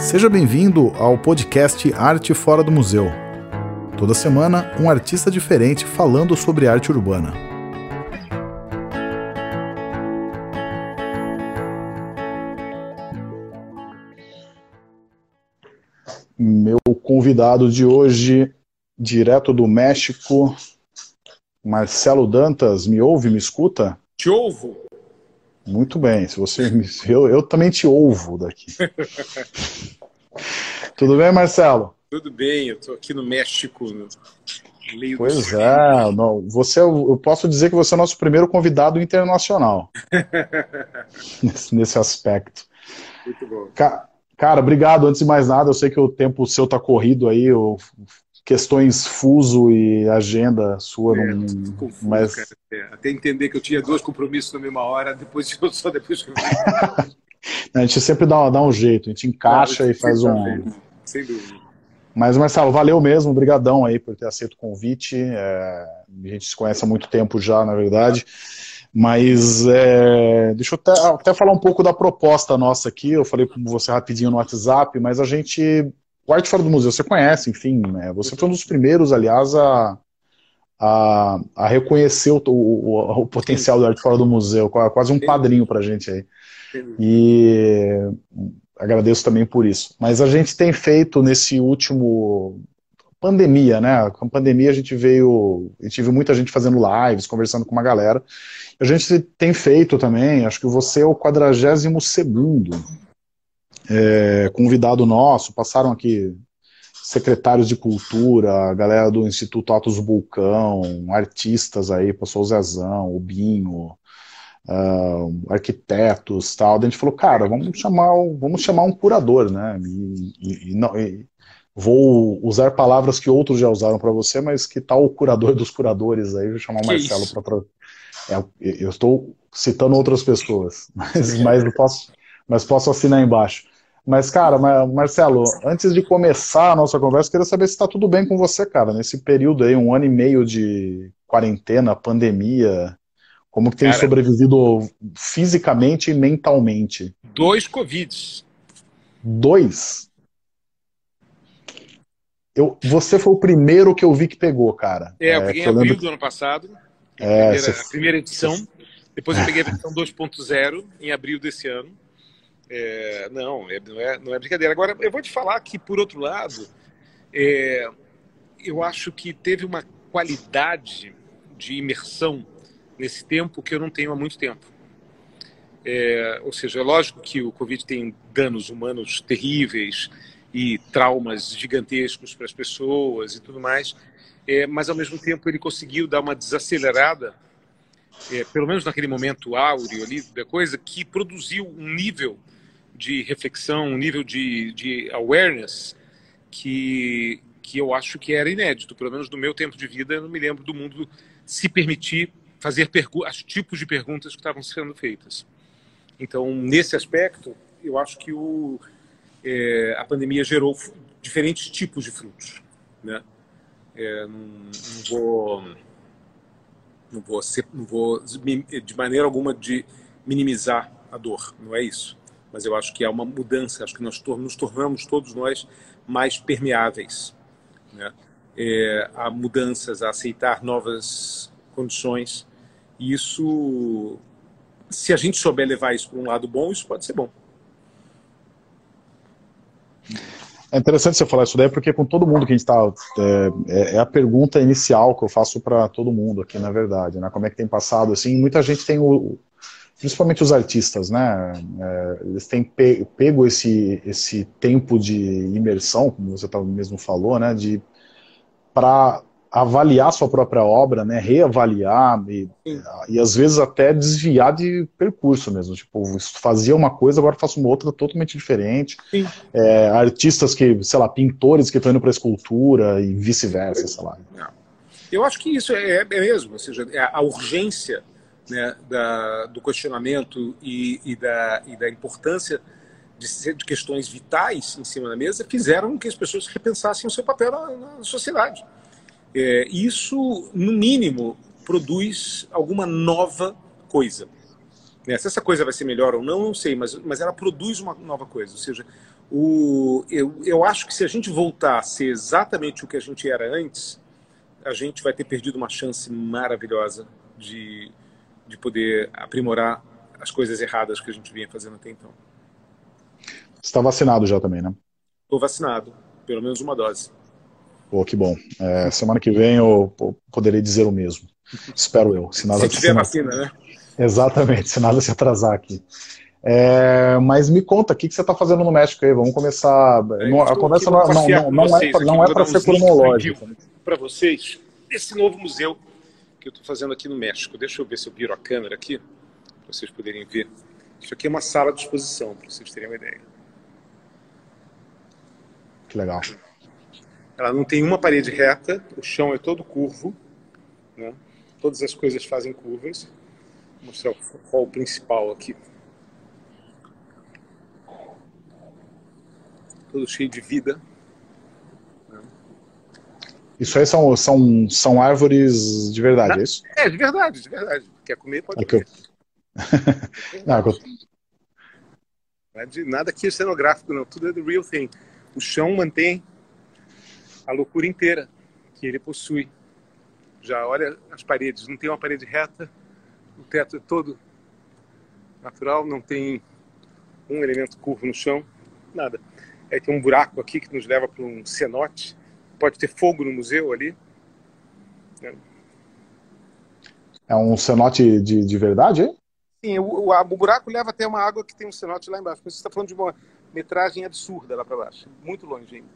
Seja bem-vindo ao podcast Arte Fora do Museu. Toda semana, um artista diferente falando sobre arte urbana. Meu convidado de hoje, direto do México, Marcelo Dantas, me ouve, me escuta? Te ouvo. Muito bem, se você eu, eu também te ouvo daqui. Tudo bem, Marcelo? Tudo bem, eu estou aqui no México, no Pois é, não, você, eu posso dizer que você é o nosso primeiro convidado internacional nesse, nesse, aspecto. Muito bom. Ca, cara, obrigado. Antes de mais nada, eu sei que o tempo seu está corrido aí, eu questões fuso e agenda sua. É, não, confuso, mas... É, até entender que eu tinha dois compromissos na mesma hora, depois eu só depois que eu A gente sempre dá, dá um jeito, a gente encaixa e faz um. Sem dúvida. Mas, Marcelo, valeu mesmo, obrigadão aí por ter aceito o convite. É, a gente se conhece há muito tempo já, na verdade. Mas é, deixa eu até, até, falar um pouco da proposta nossa aqui. Eu falei com você rapidinho no WhatsApp, mas a gente o Arte Fora do Museu, você conhece, enfim, né? você foi um dos primeiros, aliás, a, a, a reconhecer o, o, o, potencial do Arte Fora do Museu, quase um padrinho para a gente aí. E agradeço também por isso. Mas a gente tem feito nesse último pandemia, né? Com a pandemia a gente veio, gente viu muita gente fazendo lives, conversando com uma galera. A gente tem feito também, acho que você é o 42 segundo é, convidado nosso, passaram aqui secretários de cultura, a galera do Instituto Atos Bulcão, artistas aí, passou o Zezão, o Binho, uh, arquitetos tal. Daí a gente falou, cara, vamos chamar, vamos chamar um curador, né? E, e, e não, e vou usar palavras que outros já usaram para você, mas que tal o curador dos curadores aí? Vou chamar o Marcelo para. É, eu estou citando outras pessoas, mas, mas, posso, mas posso assinar embaixo. Mas, cara, Marcelo, antes de começar a nossa conversa, queria saber se está tudo bem com você, cara, nesse período aí, um ano e meio de quarentena, pandemia, como que tem cara, sobrevivido fisicamente e mentalmente? Dois Covids. Dois? Eu, você foi o primeiro que eu vi que pegou, cara. É, eu peguei é, em abril do ano passado, é, a, primeira, você... a primeira edição. Depois eu peguei a versão 2.0 em abril desse ano. É, não, é, não, é, não é brincadeira. Agora, eu vou te falar que, por outro lado, é, eu acho que teve uma qualidade de imersão nesse tempo que eu não tenho há muito tempo. É, ou seja, é lógico que o Covid tem danos humanos terríveis e traumas gigantescos para as pessoas e tudo mais, é, mas ao mesmo tempo ele conseguiu dar uma desacelerada, é, pelo menos naquele momento áureo ali da coisa, que produziu um nível de reflexão, um nível de, de awareness que, que eu acho que era inédito, pelo menos no meu tempo de vida, eu não me lembro do mundo se permitir fazer os tipos de perguntas que estavam sendo feitas. Então, nesse aspecto, eu acho que o, é, a pandemia gerou diferentes tipos de frutos. Né? É, não, não, vou, não, vou ser, não vou, de maneira alguma, de minimizar a dor, não é isso mas eu acho que é uma mudança, acho que nós nos tornamos todos nós mais permeáveis né? é, a mudanças, a aceitar novas condições. E isso, se a gente souber levar isso para um lado bom, isso pode ser bom. É interessante você falar isso daí, porque com todo mundo que a gente está. É, é, é, a pergunta inicial que eu faço para todo mundo aqui, na verdade. Né? Como é que tem passado? Assim, muita gente tem o, principalmente os artistas, né? É, eles têm pego esse, esse tempo de imersão, como você mesmo falou, né? De para avaliar sua própria obra, né? Reavaliar e, e, às vezes até desviar de percurso mesmo. Tipo, fazia uma coisa, agora faço uma outra totalmente diferente. É, artistas que, sei lá, pintores que estão indo para escultura e vice-versa, sei lá. Eu acho que isso é, é mesmo, ou seja, é a urgência né, da, do questionamento e, e, da, e da importância de, de questões vitais em cima da mesa fizeram que as pessoas repensassem o seu papel na, na sociedade. É, isso, no mínimo, produz alguma nova coisa. Né? Se essa coisa vai ser melhor ou não, não sei, mas, mas ela produz uma nova coisa. Ou seja, O, eu, eu acho que se a gente voltar a ser exatamente o que a gente era antes, a gente vai ter perdido uma chance maravilhosa de, de poder aprimorar as coisas erradas que a gente vinha fazendo até então. Você está vacinado já também, né? Estou vacinado, pelo menos uma dose. Pô, que bom. É, semana que vem eu poderei dizer o mesmo. Espero eu. Se, nada se tiver vacina, né? Exatamente, se nada se atrasar aqui. É, mas me conta, o que, que você está fazendo no México aí? Vamos começar. É, não, a conversa não, não, não, não é, não é para ser cronológica. Para vocês, esse novo museu que eu estou fazendo aqui no México. Deixa eu ver se eu viro a câmera aqui, para vocês poderem ver. Isso aqui é uma sala de exposição, para vocês terem uma ideia. Que legal. Ela não tem uma parede reta, o chão é todo curvo, né? todas as coisas fazem curvas. Vou mostrar o hall principal aqui. Todo cheio de vida. Isso aí são, são, são árvores de verdade, Na, é isso? É, de verdade, de verdade. Quer comer, pode comer. não, eu... não é de nada aqui cenográfico, não. Tudo é do real thing. O chão mantém a loucura inteira que ele possui. Já olha as paredes, não tem uma parede reta, o teto é todo natural, não tem um elemento curvo no chão, nada. Aí tem um buraco aqui que nos leva para um cenote. Pode ter fogo no museu ali. É um cenote de, de verdade, hein? Sim, o, o, o, buraco leva até uma água que tem um cenote lá embaixo. Mas você está falando de uma metragem absurda lá para baixo. Muito longe ainda.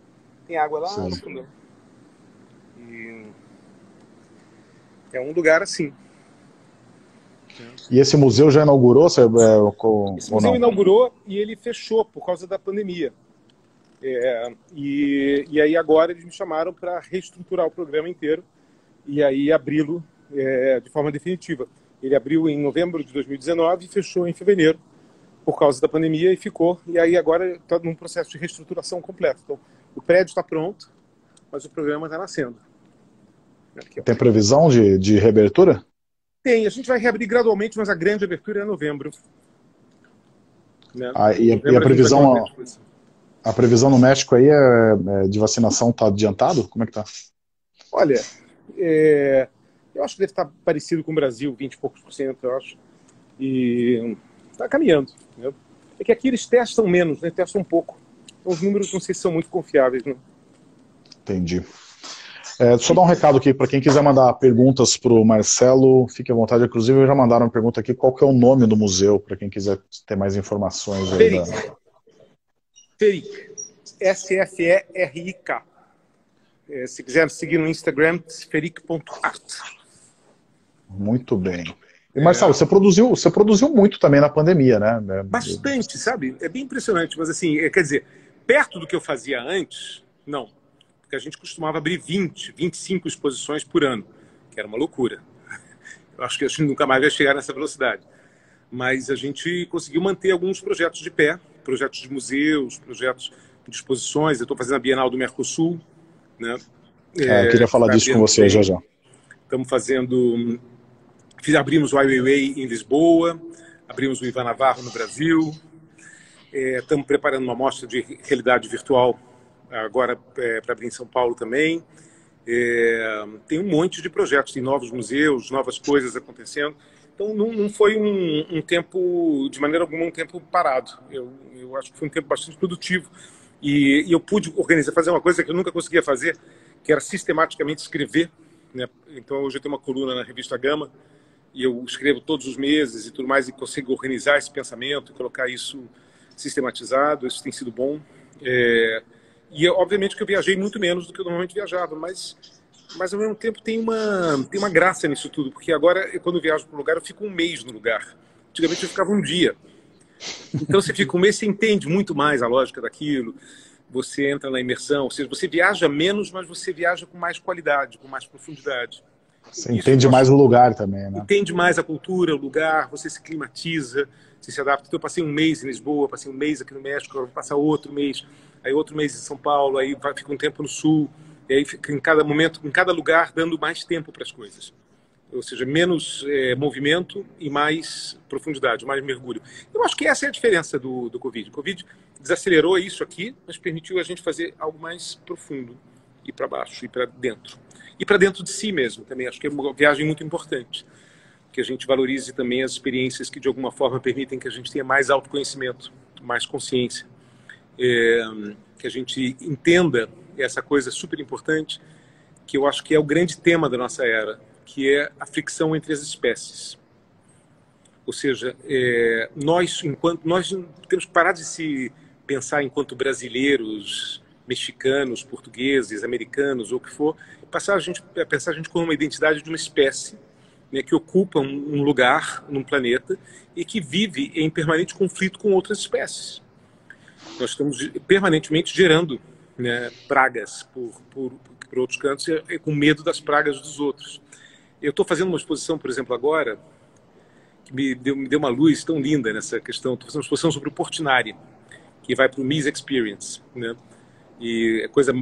Tem água lá Sim. no fundo. E é um lugar assim. E esse museu já inaugurou? Você, é, com, esse museu inaugurou e ele fechou por causa da pandemia. É, e, e aí agora eles me chamaram para reestruturar o programa inteiro e aí abri-lo é, de forma definitiva. Ele abriu em novembro de 2019 e fechou em fevereiro por causa da pandemia e ficou. E aí agora está num processo de reestruturação completo. Então, o prédio está pronto, mas o programa está nascendo. Aqui, Tem previsão de, de reabertura? Tem, a gente vai reabrir gradualmente, mas a grande abertura é novembro. Né? Ah, e, a, e a previsão a, a, previsão no México aí é, é de vacinação está adiantado? Como é que tá? Olha, é, eu acho que deve estar parecido com o Brasil, 20 e poucos por cento, eu acho. E está caminhando. Entendeu? É que aqui eles testam menos, né? testam um pouco. Os números não sei se são muito confiáveis. Né? Entendi. É, só dar um recado aqui para quem quiser mandar perguntas para o Marcelo, fique à vontade. Inclusive, já mandaram uma pergunta aqui: qual que é o nome do museu, para quem quiser ter mais informações. Feric. Da... Feric. S-F-E-R-I-K. É, se quiser seguir no Instagram, feric.art. Muito bem. E Marcelo, é... você produziu, você produziu muito também na pandemia, né? Bastante, sabe? É bem impressionante, mas assim, é, quer dizer, perto do que eu fazia antes, não. Porque a gente costumava abrir 20, 25 exposições por ano, que era uma loucura. Eu acho que a gente nunca mais vai chegar nessa velocidade. Mas a gente conseguiu manter alguns projetos de pé, projetos de museus, projetos de exposições. Eu estou fazendo a Bienal do Mercosul, né? É, eu queria falar disso com você já já. Estamos fazendo Fiz, abrimos o Ai Weiwei em Lisboa, abrimos o Ivan Navarro no Brasil, é, estamos preparando uma mostra de realidade virtual agora é, para abrir em São Paulo também. É, tem um monte de projetos, tem novos museus, novas coisas acontecendo. Então não, não foi um, um, tempo, de maneira alguma, um tempo parado. Eu, eu acho que foi um tempo bastante produtivo. E, e, eu pude organizar, fazer uma coisa que eu nunca conseguia fazer, que era sistematicamente escrever. Né? Então hoje eu tenho uma coluna na revista Gama, e eu escrevo todos os meses e tudo mais, e consigo organizar esse pensamento e colocar isso sistematizado, isso tem sido bom. É, e obviamente que eu viajei muito menos do que eu normalmente viajava, mas, mas ao mesmo tempo tem uma, tem uma graça nisso tudo, porque agora, quando eu viajo para um lugar, eu fico um mês no lugar. Antigamente eu ficava um dia. Então você fica um mês, você entende muito mais a lógica daquilo, você entra na imersão, ou seja, você viaja menos, mas você viaja com mais qualidade, com mais profundidade. Você entende mais o lugar também, né? Entende mais a cultura, o lugar, você se climatiza, você se adapta. Então, eu passei um mês em Lisboa, passei um mês aqui no México, vou passar outro mês, aí outro mês em São Paulo, aí fica um tempo no Sul, e aí fica em cada momento, em cada lugar, dando mais tempo para as coisas. ou seja, menos é, movimento e mais profundidade, mais mergulho. Eu acho que essa é a diferença do, do Covid. O Covid desacelerou isso aqui, mas permitiu a gente fazer algo mais profundo, ir para baixo, ir para dentro. E para dentro de si mesmo também. Acho que é uma viagem muito importante. Que a gente valorize também as experiências que, de alguma forma, permitem que a gente tenha mais autoconhecimento, mais consciência. É, que a gente entenda essa coisa super importante, que eu acho que é o grande tema da nossa era, que é a fricção entre as espécies. Ou seja, é, nós, enquanto nós temos que parar de se pensar enquanto brasileiros, mexicanos, portugueses, americanos ou o que for, passar a gente a pensar a gente como uma identidade de uma espécie né, que ocupa um, um lugar num planeta e que vive em permanente conflito com outras espécies. Nós estamos permanentemente gerando né, pragas por, por, por outros cantos e, com medo das pragas dos outros. Eu estou fazendo uma exposição, por exemplo, agora, que me deu, me deu uma luz tão linda nessa questão. Estou fazendo uma exposição sobre o Portinari, que vai para o Mise Experience. Né? E é coisa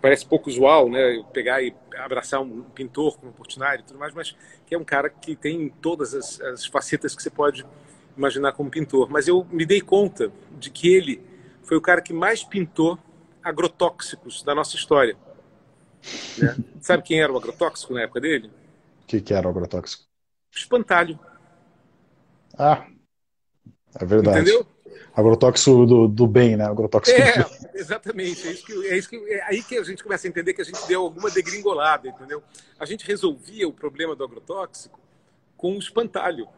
parece pouco usual, né? Pegar e abraçar um pintor como Portinari e tudo mais, mas que é um cara que tem todas as, as facetas que você pode imaginar como pintor. Mas eu me dei conta de que ele foi o cara que mais pintou agrotóxicos da nossa história. Né? Sabe quem era o agrotóxico na época dele? O que, que era o agrotóxico? Espantalho. Ah, é verdade. Entendeu? Agrotóxico do, do bem, né? Agrotóxico é, exatamente. É, isso que, é, isso que, é aí que a gente começa a entender que a gente deu alguma degringolada, entendeu? A gente resolvia o problema do agrotóxico com o espantalho.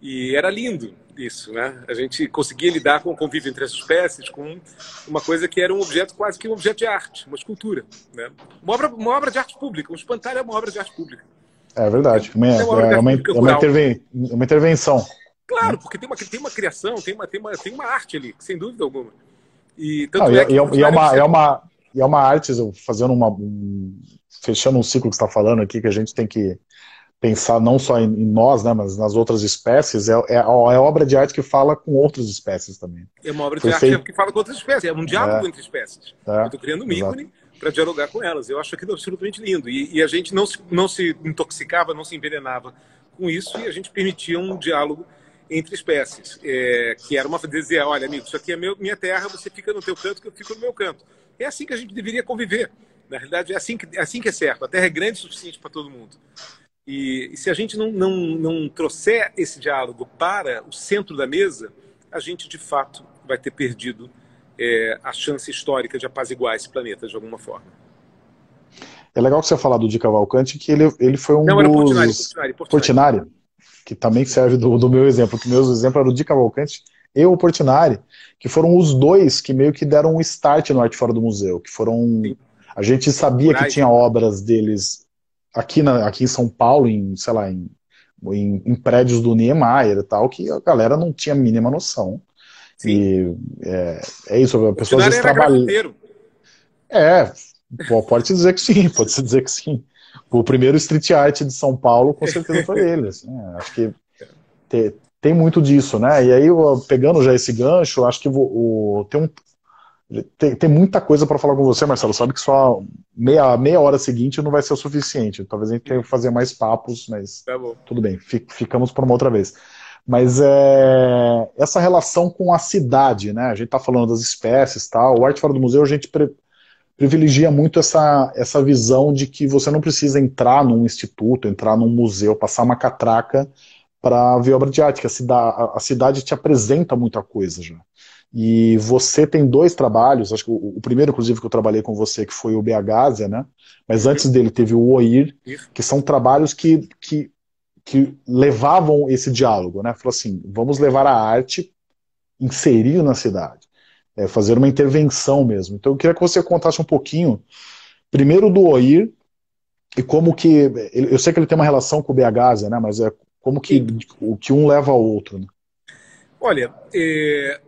E era lindo isso, né? A gente conseguia lidar com o convívio entre as espécies, com uma coisa que era um objeto quase que um objeto de arte, uma escultura, né? Uma obra, uma obra de arte pública. Um espantalho é uma obra de arte pública. É verdade. Uma, é, uma, é uma, é uma, interven, uma intervenção. Claro, porque tem uma, tem uma criação, tem uma, tem, uma, tem uma arte ali, sem dúvida alguma. E, Não, é, que e, é, e é, uma, é, uma, e é uma arte, fazendo uma. Um, fechando um ciclo que você está falando aqui, que a gente tem que pensar não só em, nós, né, mas nas outras espécies, é, é, é, obra de arte que fala com outras espécies também. É uma obra Foi de arte feito... que fala com outras espécies, é um diálogo é. entre espécies. É. Eu estou criando um ícone para dialogar com elas. Eu acho aquilo absolutamente lindo. E, e, a gente não se, não se intoxicava, não se envenenava com isso, e a gente permitia um diálogo entre espécies, é, que era uma dizer, olha, amigo, isso aqui é meu, minha terra, você fica no teu canto, que eu fico no meu canto. É assim que a gente deveria conviver. Na realidade, é assim que é, assim que é certo. A terra é grande o suficiente para todo mundo. E, e se a gente não, não, não trouxer esse diálogo para o centro da mesa, a gente de fato vai ter perdido é, a chance histórica de apaziguar esse planeta de alguma forma. É legal que você falar do Di Cavalcante, que ele, ele foi um não, dos... Portinari, Portinari, Portinari. Que também serve do, do meu exemplo, que meu exemplo era o Di Cavalcante e o Portinari, que foram os dois que meio que deram um start no Arte Fora do Museu, que foram... Sim. A gente sabia que tinha obras deles aqui, na, aqui em São Paulo, em, sei lá, em, em, em, prédios do Niemeyer e tal, que a galera não tinha a mínima noção. Sim. E é, é isso, a pessoa às vezes trabalha. É, pode se dizer que sim, pode se dizer que sim. O primeiro street art de São Paulo, com certeza foi ele. Assim, é, acho que te, tem muito disso, né? E aí, pegando já esse gancho, acho que o, o tem um, tem, tem muita coisa para falar com você, Marcelo. Sabe que só meia, meia hora seguinte não vai ser o suficiente. Talvez a gente tenha que fazer mais papos, mas tá tudo bem, ficamos por uma outra vez. Mas é, essa relação com a cidade, né? A gente está falando das espécies tal. O Arte Fora do Museu, a gente pri privilegia muito essa, essa visão de que você não precisa entrar num instituto, entrar num museu, passar uma catraca para ver obra de arte, que a cidade, a cidade te apresenta muita coisa já. E você tem dois trabalhos, acho que o, o, primeiro, inclusive, que eu trabalhei com você, que foi o BHásia, né? Mas antes dele teve o OIR, que são trabalhos que, que, que levavam esse diálogo, né? Falou assim, vamos levar a arte, inserir na cidade, é, fazer uma intervenção mesmo. Então eu queria que você contasse um pouquinho, primeiro do OIR, e como que, eu sei que ele tem uma relação com o BHásia, né? Mas é como que, o que um leva ao outro, né? Olha, é,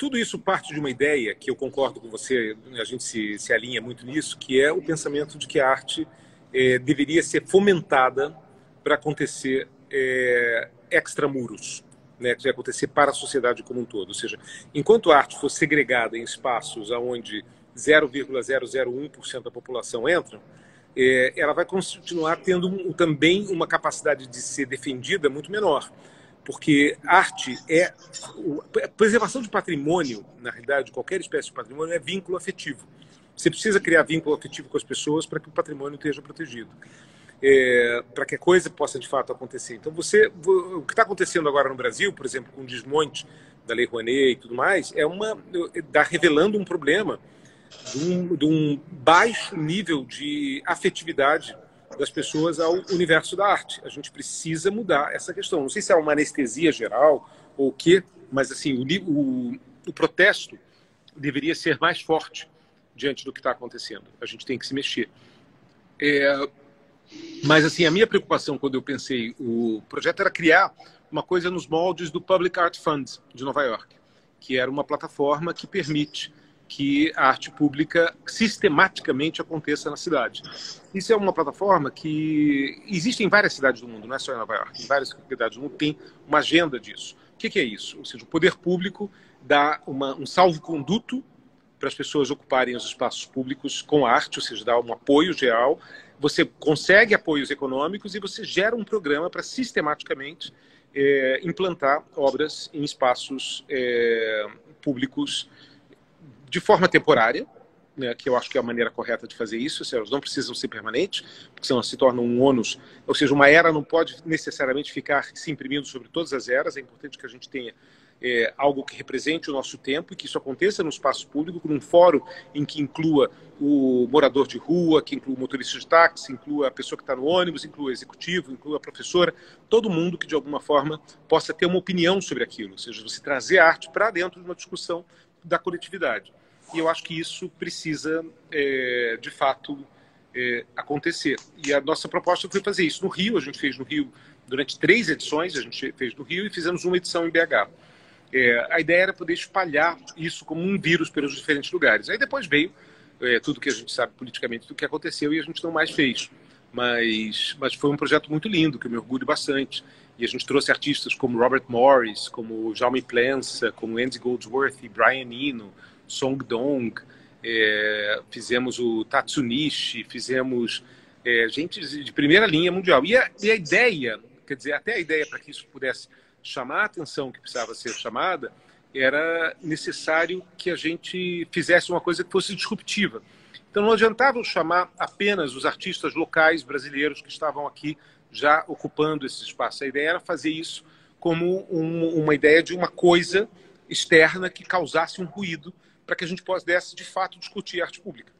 tudo isso parte de uma ideia que eu concordo com você, a gente se, se alinha muito nisso, que é o pensamento de que a arte é, deveria ser fomentada para acontecer é, extramuros, né, que acontecer para a sociedade como um todo. Ou seja, enquanto a arte for segregada em espaços onde 0,001% da população entra, é, ela vai continuar tendo também uma capacidade de ser defendida muito menor. Porque arte é. A preservação de patrimônio, na realidade, qualquer espécie de patrimônio, é vínculo afetivo. Você precisa criar vínculo afetivo com as pessoas para que o patrimônio esteja protegido. É, para que a coisa possa de fato acontecer. Então, você, o que está acontecendo agora no Brasil, por exemplo, com o desmonte da Lei Rouanet e tudo mais, é uma está revelando um problema de um, de um baixo nível de afetividade das pessoas ao universo da arte. A gente precisa mudar essa questão. Não sei se é uma anestesia geral ou o quê, mas assim o, o, o protesto deveria ser mais forte diante do que está acontecendo. A gente tem que se mexer. É, mas assim a minha preocupação quando eu pensei o projeto era criar uma coisa nos moldes do Public Art Fund de Nova York, que era uma plataforma que permite que a arte pública sistematicamente aconteça na cidade. Isso é uma plataforma que existe em várias cidades do mundo, não é só em Nova York, em várias cidades do mundo tem uma agenda disso. O que, é isso? Ou seja, o poder público dá uma, um salvo-conduto para as pessoas ocuparem os espaços públicos com arte, ou seja, dá um apoio geral. Você consegue apoios econômicos e você gera um programa para sistematicamente é, implantar obras em espaços é, públicos de forma temporária, né, que eu acho que é a maneira correta de fazer isso, elas não precisam ser permanentes, porque senão se tornam um ônus, ou seja, uma era não pode necessariamente ficar se imprimindo sobre todas as eras, é importante que a gente tenha é, algo que represente o nosso tempo e que isso aconteça no espaço público, num fórum em que inclua o morador de rua, que inclua o motorista de táxi, inclua a pessoa que está no ônibus, inclua o executivo, inclua a professora, todo mundo que de alguma forma possa ter uma opinião sobre aquilo, ou seja, você trazer a arte para dentro de uma discussão da coletividade. E eu acho que isso precisa, é, de fato, é, acontecer. E a nossa proposta foi fazer isso. No Rio, a gente fez no Rio durante três edições, a gente fez no Rio e fizemos uma edição em BH. É, a ideia era poder espalhar isso como um vírus pelos diferentes lugares. Aí depois veio é, tudo que a gente sabe politicamente do que aconteceu e a gente não mais fez. Mas, mas foi um projeto muito lindo, que eu me orgulho bastante. E a gente trouxe artistas como Robert Morris, como Jaume Plensa, como Andy Goldsworth e Brian Eno, Song Dong, é, fizemos o Tatsunishi, fizemos é, gente de primeira linha mundial. E a, e a ideia, quer dizer, até a ideia para que isso pudesse chamar a atenção que precisava ser chamada, era necessário que a gente fizesse uma coisa que fosse disruptiva. Então não adiantava chamar apenas os artistas locais brasileiros que estavam aqui já ocupando esse espaço. A ideia era fazer isso como um, uma ideia de uma coisa externa que causasse um ruído para que a gente pudesse, de fato, discutir arte pública.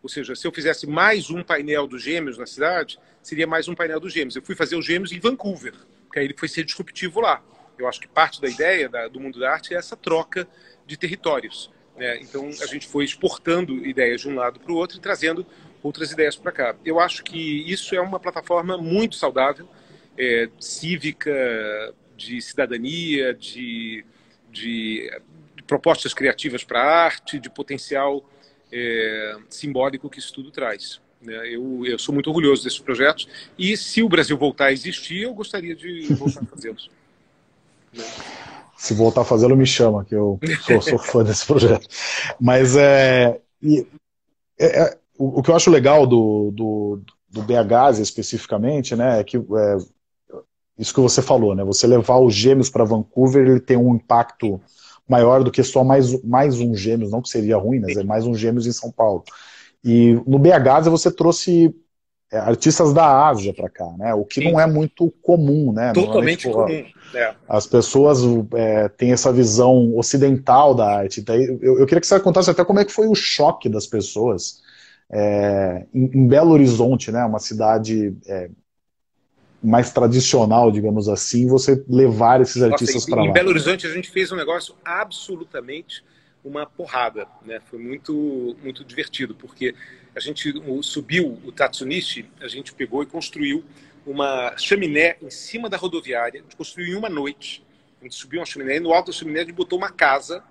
Ou seja, se eu fizesse mais um painel dos gêmeos na cidade, seria mais um painel dos gêmeos. Eu fui fazer os gêmeos em Vancouver, que aí ele foi ser disruptivo lá. Eu acho que parte da ideia da, do mundo da arte é essa troca de territórios. Né? Então, a gente foi exportando ideias de um lado para o outro e trazendo outras ideias para cá. Eu acho que isso é uma plataforma muito saudável, é, cívica, de cidadania, de, de propostas criativas para arte, de potencial é, simbólico que isso tudo traz. Né? Eu, eu sou muito orgulhoso desses projetos e se o Brasil voltar a existir, eu gostaria de voltar a fazê-los. Se voltar a fazê-lo, me chama, que eu sou, sou fã desse projeto. Mas é, é, é o, o, que eu acho legal do, do, do BHs especificamente, né, é que é, isso que você falou, né, você levar os gêmeos para Vancouver, ele tem um impacto maior do que só mais, mais um Gêmeos, não que seria ruim, mas é mais um Gêmeos em São Paulo. E no BH você trouxe é, artistas da Ásia para cá, né? O que Sim. não é muito comum, né? Totalmente comum. É. As pessoas é, têm essa visão ocidental da arte. eu, eu, queria que você contasse até como é que foi o choque das pessoas é, em, em, Belo Horizonte, né? Uma cidade é, mais tradicional, digamos assim, você levar esses artistas para lá. Em Belo Horizonte a gente fez um negócio absolutamente uma porrada, né? Foi muito muito divertido porque a gente subiu o Tatsunishi, a gente pegou e construiu uma chaminé em cima da rodoviária, a gente construiu em uma noite. A gente subiu uma chaminé e no alto da chaminé a gente botou uma casa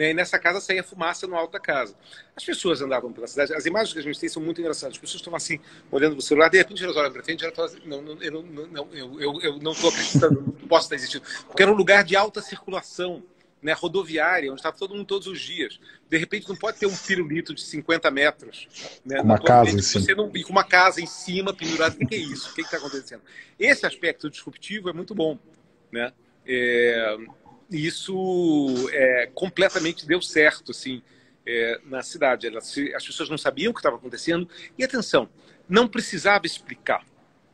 né? E nessa casa saía fumaça no alto da casa. As pessoas andavam pela cidade, as imagens que a gente tem são muito engraçadas. As pessoas estão assim, olhando no celular, de repente elas olham para frente e elas falam assim, não, não, eu, não, eu, eu, eu não estou acreditando, não posso estar existindo. Porque era um lugar de alta circulação né, rodoviária, onde está todo mundo todos os dias. De repente não pode ter um pirulito de 50 metros. Né, uma casa em cima. Não, e com uma casa em cima pendurada. O que é isso? O que está acontecendo? Esse aspecto disruptivo é muito bom. Né? É, isso é, completamente deu certo assim, é, na cidade. Elas, as pessoas não sabiam o que estava acontecendo. E atenção, não precisava explicar.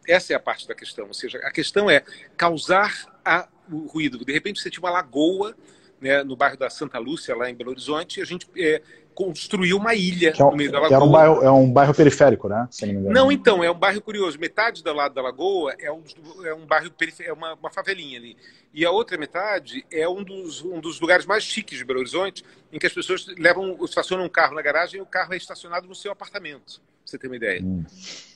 Essa é a parte da questão. Ou seja, a questão é causar a, o ruído. De repente você tinha uma lagoa né, no bairro da Santa Lúcia, lá em Belo Horizonte, e a gente é, construiu uma ilha é um, no meio da lagoa. Um bairro, é um bairro periférico, né? não, não, então, é um bairro curioso. Metade do lado da lagoa é um, é um bairro periférico, é uma, uma favelinha ali. E a outra metade é um dos, um dos lugares mais chiques de Belo Horizonte, em que as pessoas levam, estacionam um carro na garagem e o carro é estacionado no seu apartamento, pra você ter uma ideia. Hum.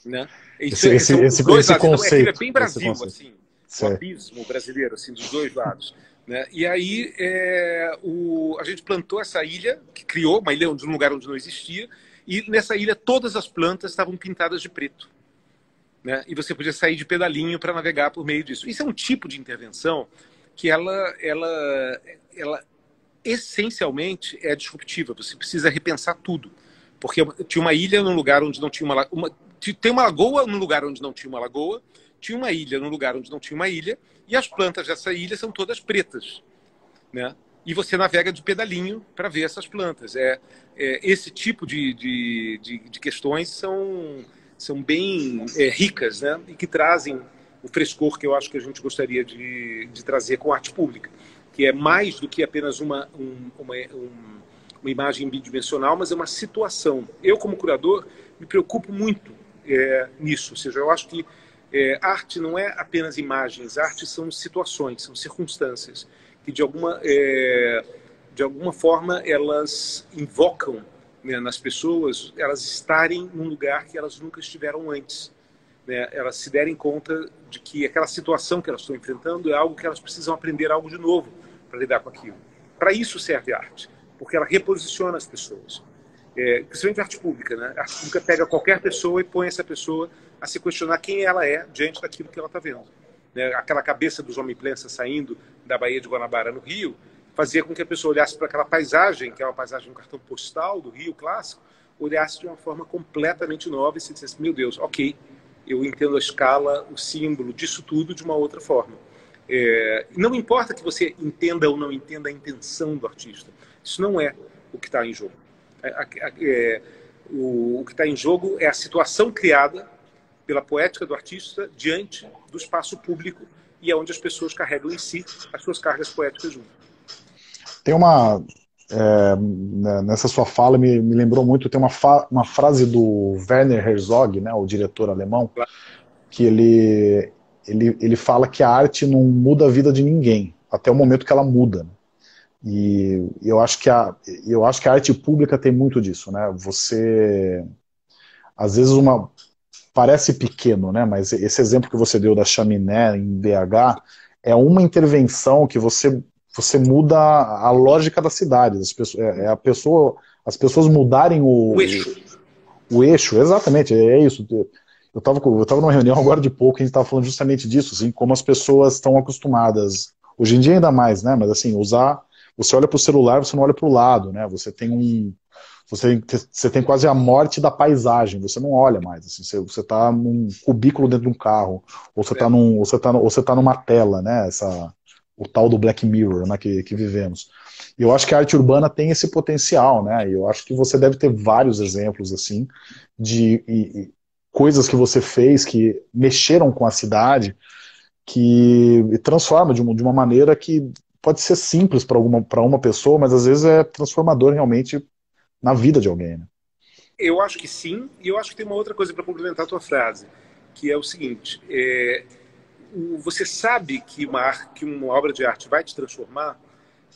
Né? Isso, esse, esse, esse, esse conceito. Então, é, é bem Brasil, assim. O abismo brasileiro, assim, dos dois lados. Né? E aí é, o, a gente plantou essa ilha, que criou uma ilha de um lugar onde não existia, e nessa ilha todas as plantas estavam pintadas de preto. Né? E você podia sair de pedalinho para navegar por meio disso. Isso é um tipo de intervenção que ela, ela, ela essencialmente é disruptiva. Você precisa repensar tudo. Porque tinha uma ilha num lugar onde não tinha uma, uma tem uma lagoa num lugar onde não tinha uma lagoa, tinha uma ilha num lugar onde não tinha uma ilha, e as plantas dessa ilha são todas pretas. Né? E você navega de pedalinho para ver essas plantas. É, é esse tipo de, de, de, de, questões são, são bem é, ricas né? e que trazem o frescor que eu acho que a gente gostaria de, de trazer com arte pública, que é mais do que apenas uma, um, uma, um, uma imagem bidimensional, mas é uma situação. Eu, como curador, me preocupo muito é, nisso. Ou seja, eu acho que é, arte não é apenas imagens, arte são situações, são circunstâncias que de alguma, é, de alguma forma elas invocam né, nas pessoas elas estarem num lugar que elas nunca estiveram antes. Né, elas se derem conta de que aquela situação que elas estão enfrentando é algo que elas precisam aprender algo de novo para lidar com aquilo. Para isso serve a arte, porque ela reposiciona as pessoas. É, principalmente arte pública. Né? A arte pública pega qualquer pessoa e põe essa pessoa a se questionar quem ela é diante daquilo que ela está vendo. Né? Aquela cabeça dos homem plensa saindo da Baía de Guanabara no Rio fazia com que a pessoa olhasse para aquela paisagem, que é uma paisagem um cartão postal do Rio clássico, olhasse de uma forma completamente nova e se dissesse, meu Deus, ok, eu entendo a escala, o símbolo disso tudo de uma outra forma. É, não importa que você entenda ou não entenda a intenção do artista, isso não é o que está em jogo. É, é, o, o que está em jogo é a situação criada pela poética do artista diante do espaço público e é onde as pessoas carregam em si as suas cargas poéticas junto. Tem uma é, né, nessa sua fala me, me lembrou muito tem uma, uma frase do Werner Herzog, né, o diretor alemão, claro. que ele, ele ele fala que a arte não muda a vida de ninguém até o momento que ela muda. Né? E eu acho que a eu acho que a arte pública tem muito disso, né? Você às vezes uma parece pequeno, né? Mas esse exemplo que você deu da chaminé em BH é uma intervenção que você você muda a lógica da cidade. As pessoas, é, é a pessoa, as pessoas mudarem o, o eixo. O, o eixo, exatamente, é isso. Eu estava eu tava numa reunião agora de pouco e a gente estava falando justamente disso, assim, como as pessoas estão acostumadas, hoje em dia ainda mais, né? Mas assim, usar. Você olha para o celular, você não olha para o lado, né? Você tem um, você, você tem quase a morte da paisagem, você não olha mais, assim, você, você tá num cubículo dentro de um carro, ou você está é. num, ou você tá, ou você tá numa tela, né, essa, o tal do Black Mirror, né, que, que vivemos. E eu acho que a arte urbana tem esse potencial, né, e eu acho que você deve ter vários exemplos, assim, de e, e coisas que você fez que mexeram com a cidade, que transforma de uma, de uma maneira que pode ser simples para uma pessoa, mas às vezes é transformador realmente na vida de alguém. Né? Eu acho que sim, e eu acho que tem uma outra coisa para complementar a tua frase, que é o seguinte: é, você sabe que uma, que uma obra de arte vai te transformar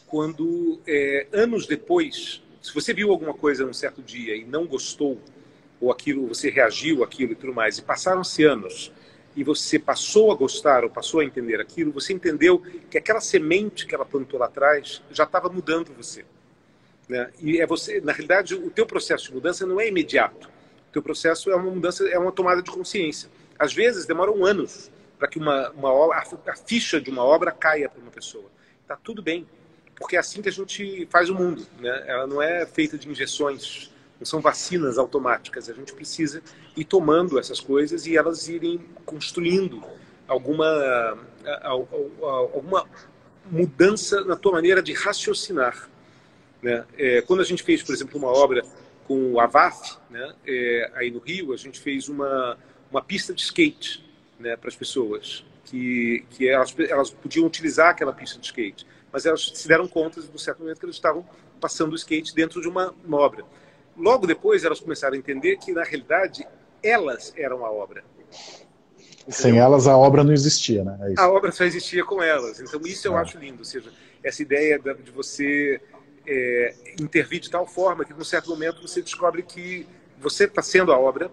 quando, é, anos depois, se você viu alguma coisa num certo dia e não gostou, ou aquilo, você reagiu aquilo e tudo mais, e passaram-se anos, e você passou a gostar ou passou a entender aquilo, você entendeu que aquela semente que ela plantou lá atrás já estava mudando você. Né? E é você, na realidade, o teu processo de mudança não é imediato. O teu processo é uma mudança, é uma tomada de consciência. Às vezes demoram anos para que uma, uma obra, a ficha de uma obra caia para uma pessoa. Tá tudo bem. porque é assim que a gente faz o mundo. Né? Ela não é feita de injeções, não são vacinas automáticas. A gente precisa ir tomando essas coisas e elas irem construindo alguma, alguma mudança na tua maneira de raciocinar. Né? É, quando a gente fez, por exemplo, uma obra com o Avaf, né, é, aí no Rio, a gente fez uma, uma pista de skate né, para as pessoas, que, que elas, elas podiam utilizar aquela pista de skate, mas elas se deram conta, no certo momento, que elas estavam passando o skate dentro de uma, uma obra. Logo depois, elas começaram a entender que, na realidade, elas eram a obra. Entendeu? Sem elas, a obra não existia, né? É a obra só existia com elas. Então, isso eu é. acho lindo. Ou seja, essa ideia de você é, intervir de tal forma que, num certo momento, você descobre que você está sendo a obra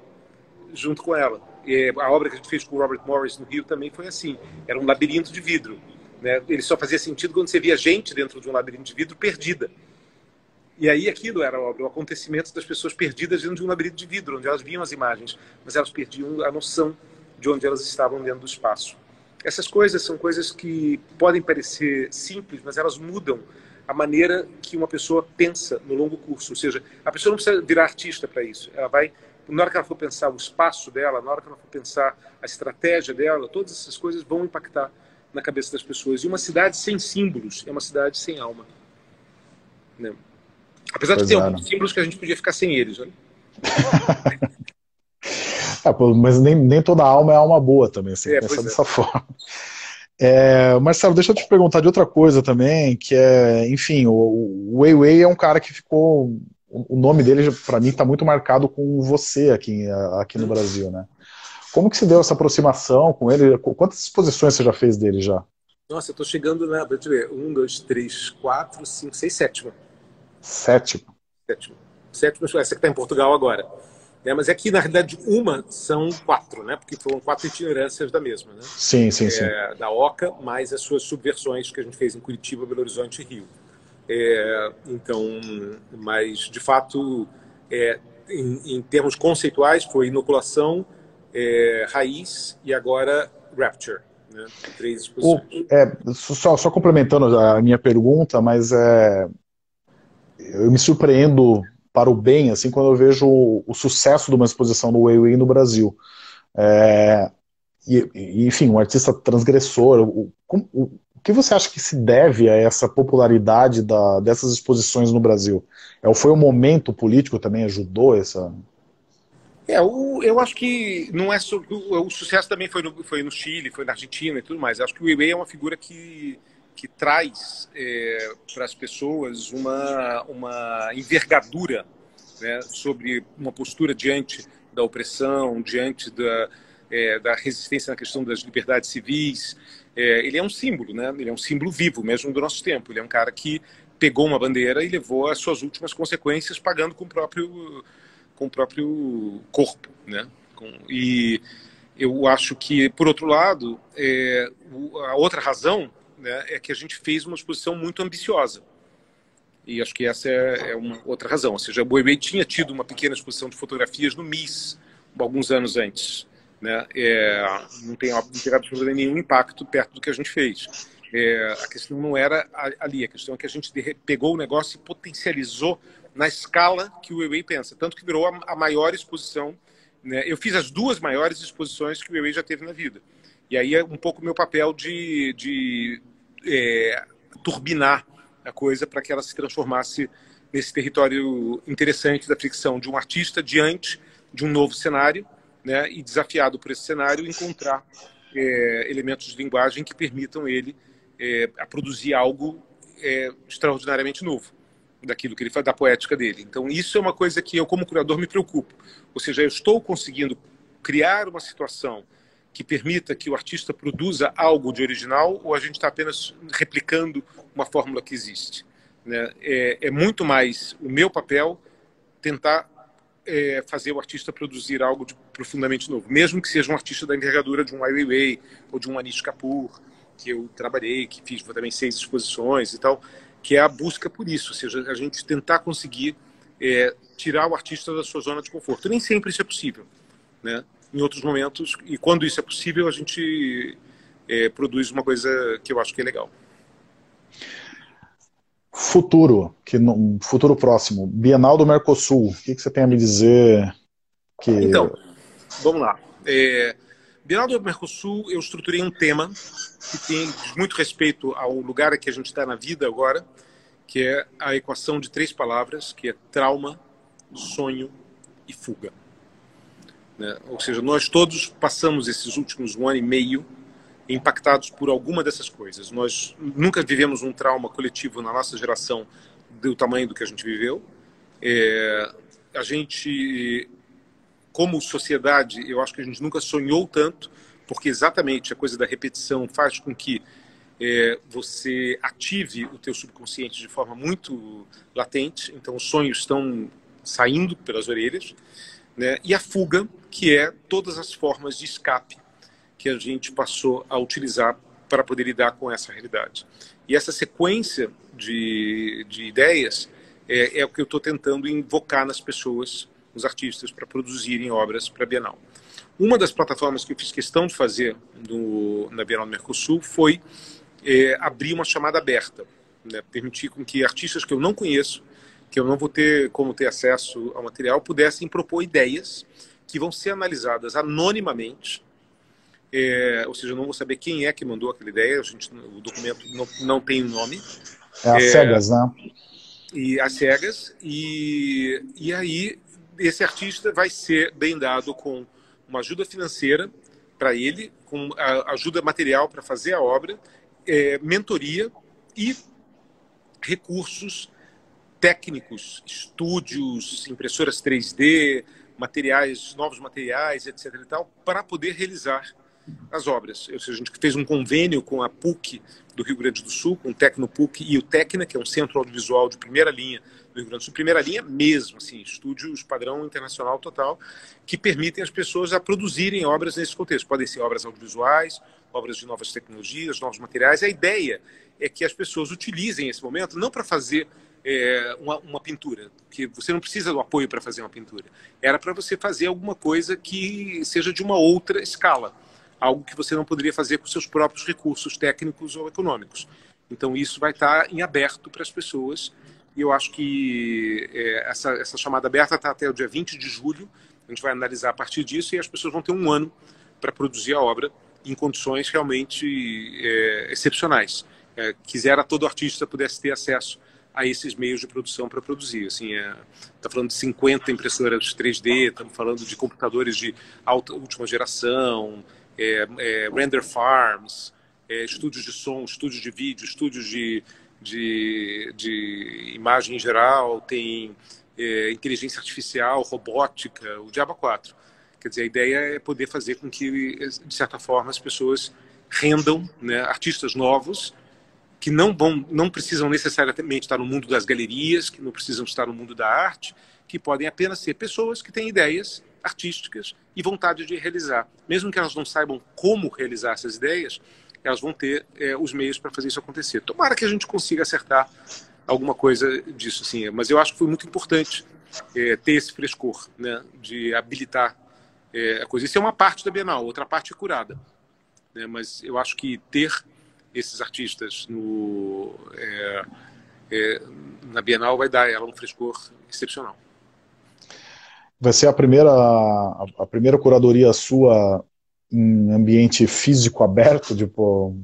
junto com ela. E a obra que a gente fez com o Robert Morris no Rio também foi assim. Era um labirinto de vidro. Né? Ele só fazia sentido quando você via gente dentro de um labirinto de vidro perdida. E aí aquilo era a obra, o acontecimento das pessoas perdidas dentro de um labirinto de vidro, onde elas viam as imagens, mas elas perdiam a noção de onde elas estavam dentro do espaço. Essas coisas são coisas que podem parecer simples, mas elas mudam a maneira que uma pessoa pensa no longo curso. Ou seja, a pessoa não precisa virar artista para isso. Ela vai, na hora que ela for pensar o espaço dela, na hora que ela for pensar a estratégia dela, todas essas coisas vão impactar na cabeça das pessoas. E uma cidade sem símbolos é uma cidade sem alma. Né? Apesar pois de ter é. alguns símbolos que a gente podia ficar sem eles. Olha. é, mas nem, nem toda alma é alma boa também, assim, é, pensar dessa forma. É, Marcelo, deixa eu te perguntar de outra coisa também, que é, enfim, o, Wei Wei é um cara que ficou, o nome dele para mim está muito marcado com você aqui, aqui no Brasil, né? Como que se deu essa aproximação com ele? Quantas exposições você já fez dele já? Nossa, eu tô chegando na, deixa eu ver, um, dois, três, quatro, cinco, seis, sétima. Sétima? Sétima. Sétima, essa que está em Portugal agora. É, mas é que, na realidade, uma são quatro, né? Porque foram quatro itinerâncias da mesma, né? Sim, sim, é, sim. Da OCA, mais as suas subversões que a gente fez em Curitiba, Belo Horizonte e Rio. É, então, mas, de fato, é, em, em, termos conceituais, foi inoculação, é, raiz e agora Rapture. Né? Três exposições. O, é, só, só complementando a minha pergunta, mas é, eu me surpreendo para o bem, assim, quando eu vejo o, o sucesso de uma exposição no Weiwei no Brasil. É, e, enfim, um artista transgressor. O, o, o, que você acha que se deve a essa popularidade da, dessas exposições no Brasil? É, foi o momento político também ajudou essa? É, o, eu acho que não é só, o, o, sucesso também foi no, foi no Chile, foi na Argentina e tudo mais. Eu acho que o Weiwei é uma figura que que traz é, para as pessoas uma, uma envergadura né, sobre uma postura diante da opressão, diante da, é, da resistência na questão das liberdades civis. É, ele é um símbolo, né? ele é um símbolo vivo mesmo do nosso tempo. Ele é um cara que pegou uma bandeira e levou as suas últimas consequências pagando com o próprio, com o próprio corpo. Né? Com, e eu acho que, por outro lado, é, a outra razão né, é que a gente fez uma exposição muito ambiciosa. E acho que essa é, é uma outra razão. Ou seja, o Boiwei tinha tido uma pequena exposição de fotografias no MIS, alguns anos antes. Né? É, não, tem, absolutamente nenhum impacto perto do que a gente fez. É, a questão não era ali, a questão é que a gente pegou o negócio e potencializou na escala que o Weiwei pensa. Tanto que virou a, a maior exposição. Né? Eu fiz as duas maiores exposições que o Weiwei já teve na vida. E aí é um pouco meu papel de, de é, turbinar a coisa para que ela se transformasse nesse território interessante da ficção de um artista diante de um novo cenário, né, e desafiado por esse cenário encontrar é, elementos de linguagem que permitam ele é, produzir algo é, extraordinariamente novo daquilo que ele faz da poética dele. Então isso é uma coisa que eu como curador me preocupo. Ou seja, eu estou conseguindo criar uma situação que permita que o artista produza algo de original ou a gente está apenas replicando uma fórmula que existe? Né? É, é, muito mais o meu papel tentar é, fazer o artista produzir algo de profundamente novo, mesmo que seja um artista da envergadura de um Ai Weiwei ou de um Anish Kapoor, que eu trabalhei, que fiz também seis exposições e tal, que é a busca por isso, ou seja, a gente tentar conseguir é, tirar o artista da sua zona de conforto. Nem sempre isso é possível, né? Em outros momentos, e quando isso é possível, a gente é, produz uma coisa que eu acho que é legal. futuro, que no futuro próximo, Bienal do Mercosul, o que, que você tem a me dizer? Que... Então, vamos lá. É, Bienal do Mercosul, eu estruturei um tema que tem muito respeito ao lugar que a gente está na vida agora, que é a equação de três palavras, que é trauma, sonho e fuga. Né? Ou seja, nós todos passamos esses últimos um ano e meio impactados por alguma dessas coisas. Nós nunca vivemos um trauma coletivo na nossa geração do tamanho do que a gente viveu. É, a gente, como sociedade, eu acho que a gente nunca sonhou tanto, porque exatamente a coisa da repetição faz com que é, você ative o teu subconsciente de forma muito latente. Então, os sonhos estão saindo pelas orelhas. Né? E a fuga, que é todas as formas de escape que a gente passou a utilizar para poder lidar com essa realidade. E essa sequência de, de ideias é, é o que eu estou tentando invocar nas pessoas, nos artistas, para produzirem obras para a Bienal. Uma das plataformas que eu fiz questão de fazer no, na Bienal do Mercosul foi é, abrir uma chamada aberta, né, permitir com que artistas que eu não conheço que eu não vou ter como ter acesso ao material, pudessem propor ideias que vão ser analisadas anonimamente, é, ou seja, eu não vou saber quem é que mandou aquela ideia, a gente, o documento não, não tem o nome. É às é, cegas, né? E às cegas, e, e aí esse artista vai ser bem dado com uma ajuda financeira para ele, com ajuda material para fazer a obra, é, mentoria e recursos técnicos, estúdios, impressoras 3D, materiais, novos materiais, etc. e tal, para poder realizar as obras. Ou seja, a gente fez um convênio com a PUC do Rio Grande do Sul, com o Tecnopuc e o Tecna, que é um centro audiovisual de primeira linha do Rio Grande do Sul, primeira linha mesmo, assim, estúdios padrão internacional total, que permitem as pessoas a produzirem obras nesse contexto. Podem ser obras audiovisuais, obras de novas tecnologias, novos materiais. A ideia é que as pessoas utilizem esse momento não para fazer é, uma, uma, pintura, que você não precisa do apoio para fazer uma pintura. Era para você fazer alguma coisa que seja de uma outra escala, algo que você não poderia fazer com seus próprios recursos técnicos ou econômicos. Então isso vai estar tá em aberto para as pessoas e eu acho que é, essa, essa chamada aberta está até o dia 20 de julho. A gente vai analisar a partir disso e as pessoas vão ter um ano para produzir a obra em condições realmente é, excepcionais. É, quisera todo artista pudesse ter acesso a esses meios de produção para produzir. Assim, é, tá falando de 50 impressoras 3D, estamos falando de computadores de alta, última geração, é, é, render farms, é, estúdios de som, estúdios de vídeo, estúdios de, de, de imagem em geral, tem é, inteligência artificial, robótica, o Diaba 4. Quer dizer, a ideia é poder fazer com que, de certa forma, as pessoas rendam né, artistas novos que não vão, não precisam necessariamente estar no mundo das galerias, que não precisam estar no mundo da arte, que podem apenas ser pessoas que têm ideias artísticas e vontade de realizar. Mesmo que elas não saibam como realizar essas ideias, elas vão ter é, os meios para fazer isso acontecer. Tomara que a gente consiga acertar alguma coisa disso, sim. Mas eu acho que foi muito importante é, ter esse frescor, né, de habilitar é, a coisa. Isso é uma parte da Bienal, outra parte é curada. Né, mas eu acho que ter esses artistas no, é, é, na Bienal vai dar ela um frescor excepcional. Vai ser a primeira, a primeira curadoria sua em ambiente físico aberto, tipo...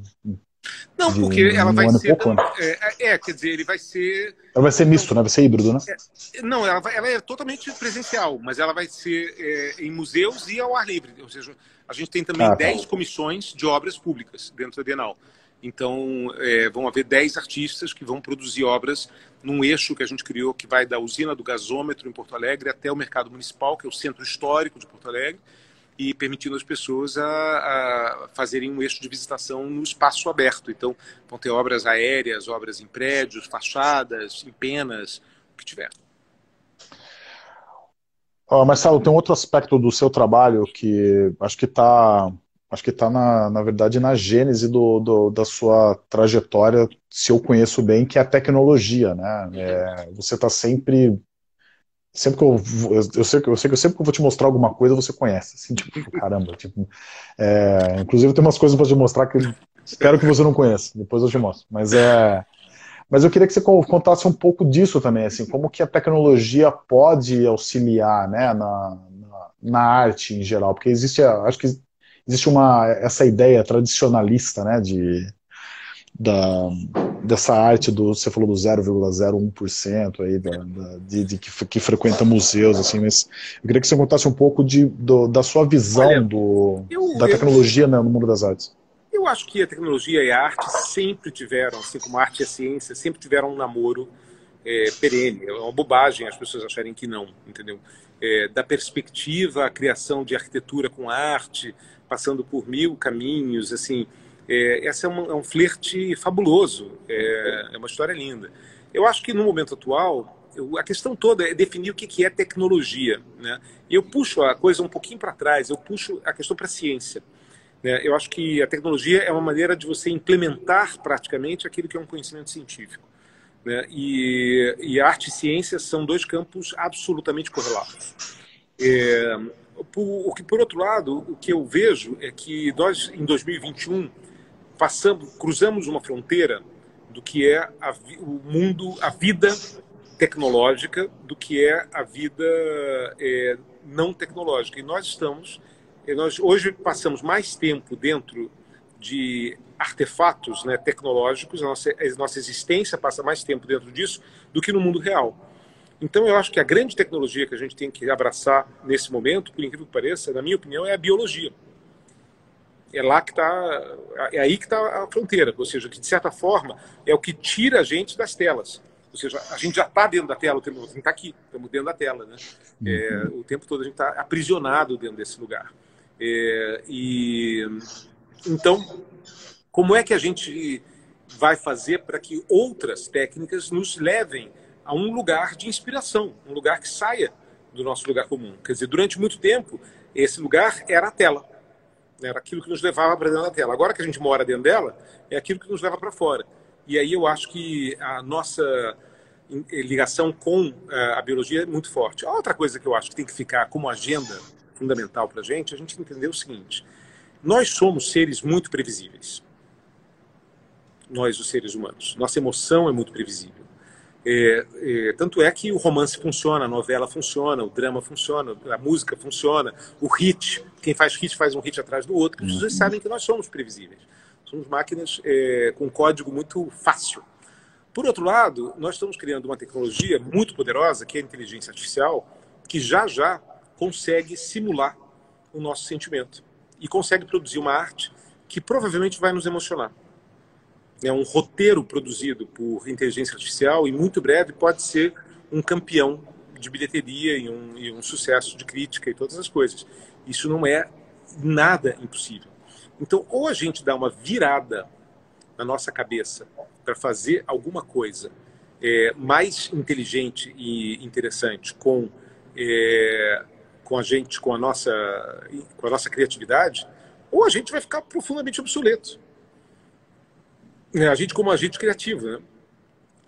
Não, de, porque ela vai ser... Pouco, né? é, é, quer dizer, ele vai ser... Ela vai ser misto, né? Vai ser híbrido, né? É, não, ela, vai, ela é totalmente presencial, mas ela vai ser é, em museus e ao ar livre. Ou seja, a gente tem também ah, 10 tá. comissões de obras públicas dentro da Bienal. Então, é, vão haver 10 artistas que vão produzir obras num eixo que a gente criou, que vai da usina do gasômetro em Porto Alegre até o mercado municipal, que é o centro histórico de Porto Alegre, e permitindo as pessoas a, a fazerem um eixo de visitação no espaço aberto. Então, vão ter obras aéreas, obras em prédios, fachadas, em penas, o que tiver. Oh, Marcelo, tem um outro aspecto do seu trabalho que acho que está acho que está, na, na verdade, na gênese do, do, da sua trajetória, se eu conheço bem, que é a tecnologia, né? É, você está sempre... Sempre que eu, eu, sei, eu sei que sempre que eu vou te mostrar alguma coisa, você conhece, assim, tipo, caramba, tipo, é, inclusive tem umas coisas para te mostrar que espero que você não conheça, depois eu te mostro, mas é, Mas eu queria que você contasse um pouco disso também, assim, como que a tecnologia pode auxiliar, né, na, na, na arte em geral, porque existe, acho que existe uma essa ideia tradicionalista, né, de da, dessa arte do você falou do 0,01% aí da, da, de, de que, que, frequenta museus assim mas eu queria que você contasse um pouco de, do, da sua visão Olha, do, eu, da tecnologia eu, né, no mundo das artes. Eu acho que a tecnologia e a arte sempre tiveram assim como a arte e a ciência sempre tiveram um namoro é, perene. É uma bobagem as pessoas acharem que não entendeu? É, da perspectiva a criação de arquitetura com arte passando por mil caminhos assim é, essa é, uma, é, um flerte fabuloso, é, é, uma história linda. Eu acho que no momento atual, eu, a questão toda é definir o que, que é tecnologia. Né? E eu puxo a coisa um pouquinho para trás, eu puxo a questão para a ciência. Né? Eu acho que a tecnologia é uma maneira de você implementar praticamente aquilo que é um conhecimento científico. Né? E, e arte e ciência são dois campos absolutamente correlatos. É, por, o que, por outro lado, o que eu vejo é que nós, em 2021, passamos, cruzamos uma fronteira do que é a, o mundo, a vida tecnológica, do que é a vida é, não tecnológica. E nós estamos, nós hoje passamos mais tempo dentro de artefatos né, tecnológicos, a nossa, a nossa existência passa mais tempo dentro disso do que no mundo real. Então, eu acho que a grande tecnologia que a gente tem que abraçar nesse momento, por incrível que pareça, na minha opinião, é a biologia é lá que está, é aí que está a fronteira, ou seja, que de certa forma é o que tira a gente das telas. Ou seja, a gente já está dentro da tela, o tempo, a gente está aqui, estamos dentro da tela, né? É, uhum. o tempo todo a gente está aprisionado dentro desse lugar. É, e então, como é que a gente vai fazer para que outras técnicas nos levem a um lugar de inspiração, um lugar que saia do nosso lugar comum? Quer dizer, durante muito tempo esse lugar era a tela era aquilo que nos levava para dentro da tela. Agora que a gente mora dentro dela, é aquilo que nos leva para fora. E aí eu acho que a nossa eh, ligação com eh, a biologia é muito forte. A outra coisa que eu acho que tem que ficar como agenda fundamental para a gente, a gente entender o seguinte: nós somos seres muito previsíveis. Nós, os seres humanos. Nossa emoção é muito previsível. É, é, tanto é que o romance funciona, a novela funciona, o drama funciona, a música funciona, o hit, quem faz hit faz um hit atrás do outro, as pessoas uhum. sabem que nós somos previsíveis. Somos máquinas é, com código muito fácil. Por outro lado, nós estamos criando uma tecnologia muito poderosa, que é a inteligência artificial, que já já consegue simular o nosso sentimento e consegue produzir uma arte que provavelmente vai nos emocionar é um roteiro produzido por inteligência artificial e muito breve pode ser um campeão de bilheteria e um, e um sucesso de crítica e todas as coisas. Isso não é nada impossível. Então, ou a gente dá uma virada na nossa cabeça para fazer alguma coisa é, mais inteligente e interessante com é, com a gente, com a nossa com a nossa criatividade, ou a gente vai ficar profundamente obsoleto. É, agente como agente criativo. Né?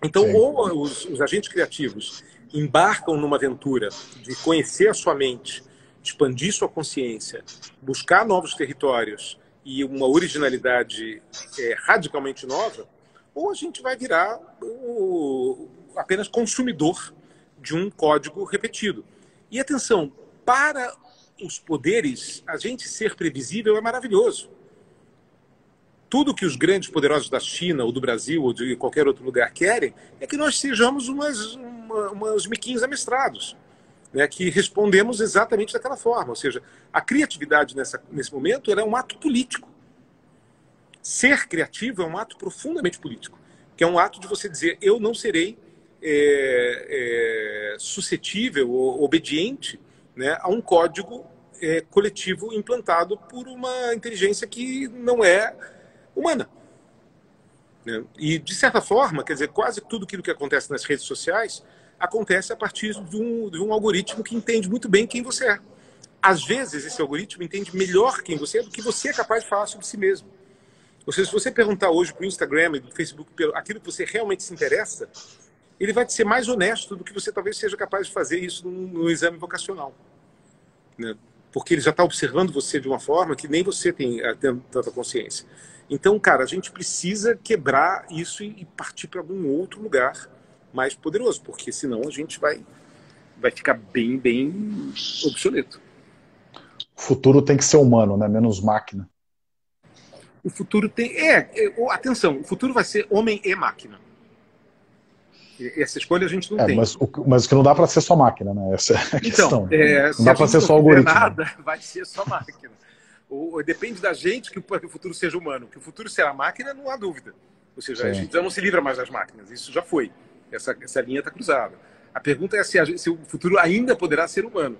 Então, Sim. ou os, os, agentes criativos embarcam numa aventura de conhecer a sua mente, expandir sua consciência, buscar novos territórios e uma originalidade é, radicalmente nova, ou a gente vai virar o, apenas consumidor de um código repetido. E atenção, para os poderes, a gente ser previsível é maravilhoso tudo que os grandes poderosos da China ou do Brasil ou de qualquer outro lugar querem é que nós sejamos umas, uma, umas miquinhos amestrados, né, que respondemos exatamente daquela forma. Ou seja, a criatividade nessa, nesse momento é um ato político. Ser criativo é um ato profundamente político, que é um ato de você dizer eu não serei é, é, suscetível ou obediente né, a um código é, coletivo implantado por uma inteligência que não é humana. Né? E, de certa forma, quer dizer, quase tudo aquilo que acontece nas redes sociais acontece a partir de um, de um algoritmo que entende muito bem quem você é. Às vezes, esse algoritmo entende melhor quem você é do que você é capaz de falar sobre si mesmo. Ou seja, se você perguntar hoje para o Instagram e do Facebook aquilo que você realmente se interessa, ele vai te ser mais honesto do que você talvez seja capaz de fazer isso no, no exame vocacional. Né? Porque ele já está observando você de uma forma que nem você tem, tem tanta consciência. Então, cara, a gente precisa quebrar isso e partir para algum outro lugar mais poderoso, porque senão a gente vai, vai ficar bem, bem obsoleto. O futuro tem que ser humano, né? Menos máquina. O futuro tem. É, é atenção, o futuro vai ser homem e máquina. Essa escolha a gente não é, tem. Mas o, mas o que não dá para ser só máquina, né? Essa é a então, questão. É, não dá para ser só algoritmo. Nada, vai ser só máquina. Ou, depende da gente que o, futuro seja humano. Que o futuro será máquina, não há dúvida. Ou seja, Sim. a gente já não se livra mais das máquinas. Isso já foi. Essa, essa linha está cruzada. A pergunta é se, a, se, o futuro ainda poderá ser humano.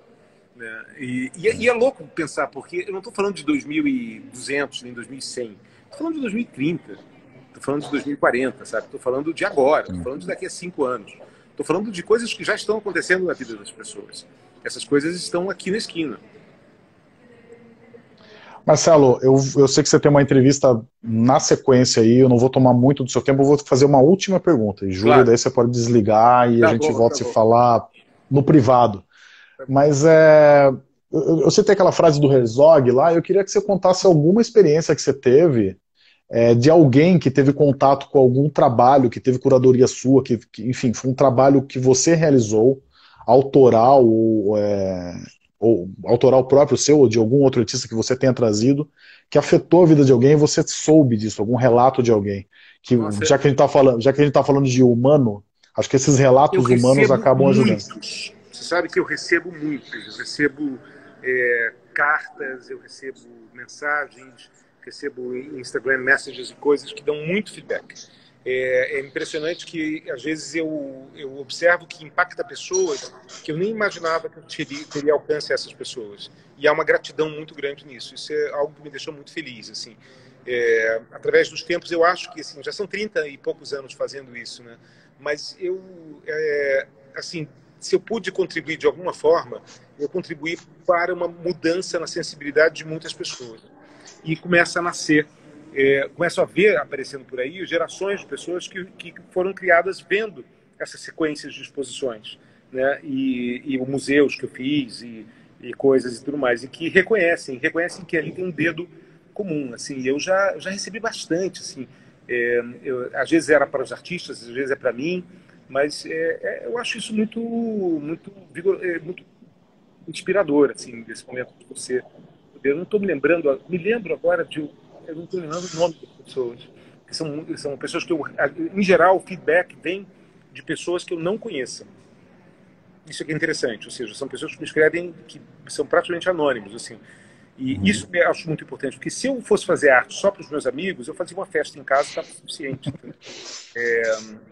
Né? E, e, e, é louco pensar, porque eu não estou falando de 2200 nem 2100. Estou falando de 2030 Estou falando de 2040, sabe? Estou falando de agora, estou falando de daqui a cinco anos. Estou falando de coisas que já estão acontecendo na vida das pessoas. Essas coisas estão aqui na esquina. Marcelo, eu, eu sei que você tem uma entrevista na sequência aí, eu não vou tomar muito do seu tempo, eu vou fazer uma última pergunta. E Júlio, claro. daí você pode desligar e tá a gente bom, volta tá a se falar no privado. Mas é, eu, eu citei aquela frase do Herzog lá, eu queria que você contasse alguma experiência que você teve é, de alguém que teve contato com algum trabalho, que teve curadoria sua, que, que enfim, foi um trabalho que você realizou, autoral ou, é, ou autoral próprio seu ou de algum outro artista que você tenha trazido, que afetou a vida de alguém e você soube disso, algum relato de alguém. Que, Nossa, já que a gente está falando, já que a gente tá falando de humano, acho que esses relatos humanos acabam muitos. ajudando. Você sabe que eu recebo muitos, eu recebo é, cartas, eu recebo mensagens recebo Instagram messages e coisas que dão muito feedback. É, é, impressionante que às vezes eu, eu observo que impacta pessoas que eu nem imaginava que eu teria, teria alcance a essas pessoas. E há uma gratidão muito grande nisso. Isso é algo que me deixou muito feliz. Assim, é, através dos tempos, eu acho que assim, já são 30 e poucos anos fazendo isso, né? Mas eu, é, assim, se eu pude contribuir de alguma forma, eu contribuí para uma mudança na sensibilidade de muitas pessoas e começa a nascer, é, a ver aparecendo por aí gerações de pessoas que, que foram criadas vendo essas sequências de exposições, né? E, e museus que eu fiz e, e coisas e tudo mais, e que reconhecem, reconhecem que ali tem um dedo comum, assim. Eu já já recebi bastante, assim. É, eu, às vezes era para os artistas, às vezes é para mim, mas é, é, eu acho isso muito muito é, muito inspirador, assim, desse momento de você eu não estou me lembrando, me lembro agora de, eu não estou lembrando o nome das pessoas, são, são pessoas que eu, em geral, o feedback vem de pessoas que eu não conheço. Isso aqui é interessante, ou seja, são pessoas que me escrevem que são praticamente anônimos, assim. E uhum. isso eu acho muito importante, porque se eu fosse fazer arte só para os meus amigos, eu fazia uma festa em casa e estava suficiente. É,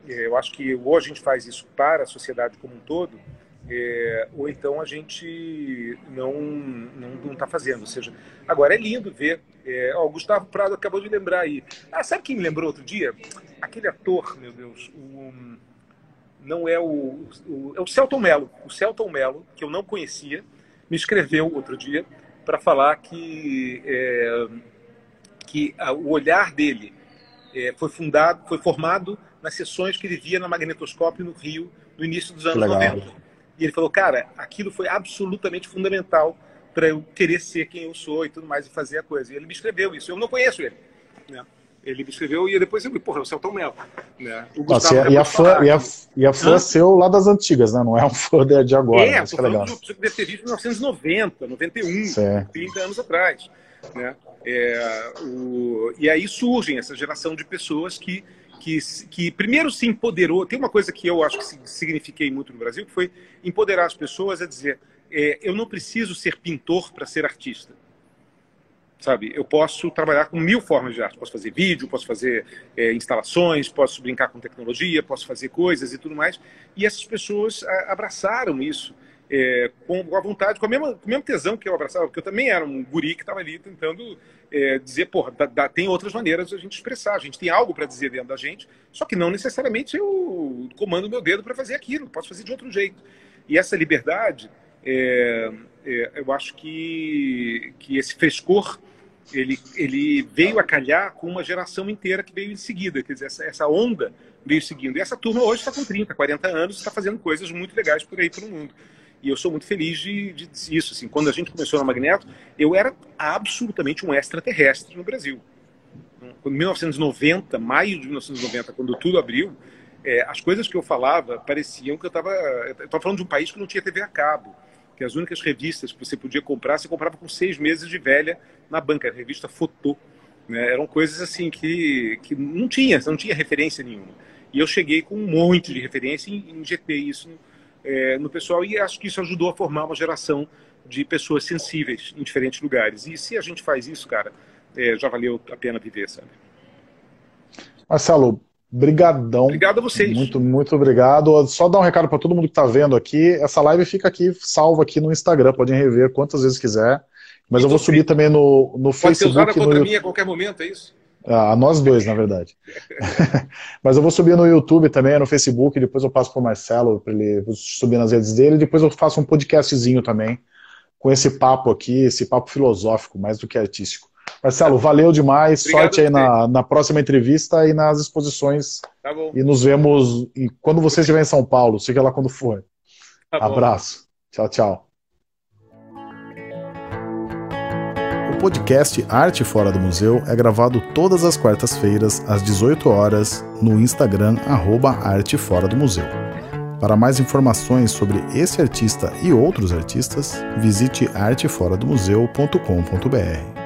eu acho que hoje a gente faz isso para a sociedade como um todo, é, ou então a gente não não está fazendo. Ou seja, agora é lindo ver. É, ó, o Gustavo Prado acabou de lembrar aí. Ah, sabe quem me lembrou outro dia? Aquele ator, meu Deus, o, não é o, o é o Celton Mello. O Celton Mello, que eu não conhecia, me escreveu outro dia para falar que é, que a, o olhar dele é, foi fundado, foi formado nas sessões que ele via na magnetoscópio no Rio no início dos anos 90. E ele falou, cara, aquilo foi absolutamente fundamental para eu querer ser quem eu sou e tudo mais, e fazer a coisa. E ele me escreveu isso. Eu não conheço ele. Né? Ele me escreveu e depois eu falei, porra, é o Celton Mello. Né? O Nossa, e, a fã, e, a, e a fã seu lá das antigas, né? Não é um fã de agora. É, falando de que deve ter visto em 1990, 91, certo. 30 anos atrás. Né? É, o, e aí surgem essa geração de pessoas que que, que primeiro se empoderou. Tem uma coisa que eu acho que signifiquei muito no Brasil, que foi empoderar as pessoas a dizer: é, eu não preciso ser pintor para ser artista. Sabe, eu posso trabalhar com mil formas de arte. Posso fazer vídeo, posso fazer é, instalações, posso brincar com tecnologia, posso fazer coisas e tudo mais. E essas pessoas abraçaram isso é, com a vontade, com, a mesma, com o mesmo tesão que eu abraçava, porque eu também era um guri que estava ali tentando é, dizer, porra, dá, dá, tem outras maneiras de a gente expressar, a gente tem algo para dizer dentro da gente, só que não necessariamente eu comando meu dedo para fazer aquilo, posso fazer de outro jeito. E essa liberdade, é, é, eu acho que, que esse frescor ele, ele veio a calhar com uma geração inteira que veio em seguida, quer dizer, essa, essa onda veio seguindo. E essa turma hoje está com 30, 40 anos, está fazendo coisas muito legais por aí pelo mundo. E eu sou muito feliz de, de isso. Assim, quando a gente começou na Magneto, eu era absolutamente um extraterrestre no Brasil. em 1990, maio de 1990, quando tudo abriu, é, as coisas que eu falava pareciam que eu estava. Falando de um país que não tinha TV a cabo. Que as únicas revistas que você podia comprar, você comprava com seis meses de velha na banca, revista Fotô. Né? Eram coisas assim que, que não tinha, não tinha referência nenhuma. E eu cheguei com um monte de referência e injetei isso é, no pessoal e acho que isso ajudou a formar uma geração de pessoas sensíveis em diferentes lugares. E se a gente faz isso, cara, é, já valeu a pena viver, sabe? Marcelo, brigadão. Obrigado a vocês. Muito, muito obrigado. Só dar um recado para todo mundo que está vendo aqui. Essa live fica aqui, salva aqui no Instagram. Podem rever quantas vezes quiser. Mas eu vou subir também no, no Pode Facebook. Pode ser usada contra no... mim a qualquer momento, é isso? A nós dois, na verdade. Mas eu vou subir no YouTube também, no Facebook, depois eu passo para o Marcelo, para ele subir nas redes dele, depois eu faço um podcastzinho também, com esse papo aqui, esse papo filosófico, mais do que artístico. Marcelo, valeu demais, Obrigado sorte aí na, na próxima entrevista e nas exposições. Tá. E nos vemos quando você estiver em São Paulo, seja lá quando for. Tá Abraço. Tchau, tchau. Podcast Arte Fora do Museu é gravado todas as quartas-feiras, às 18 horas, no Instagram, arroba Arte Fora do Museu. Para mais informações sobre esse artista e outros artistas, visite arteforadomuseu.com.br.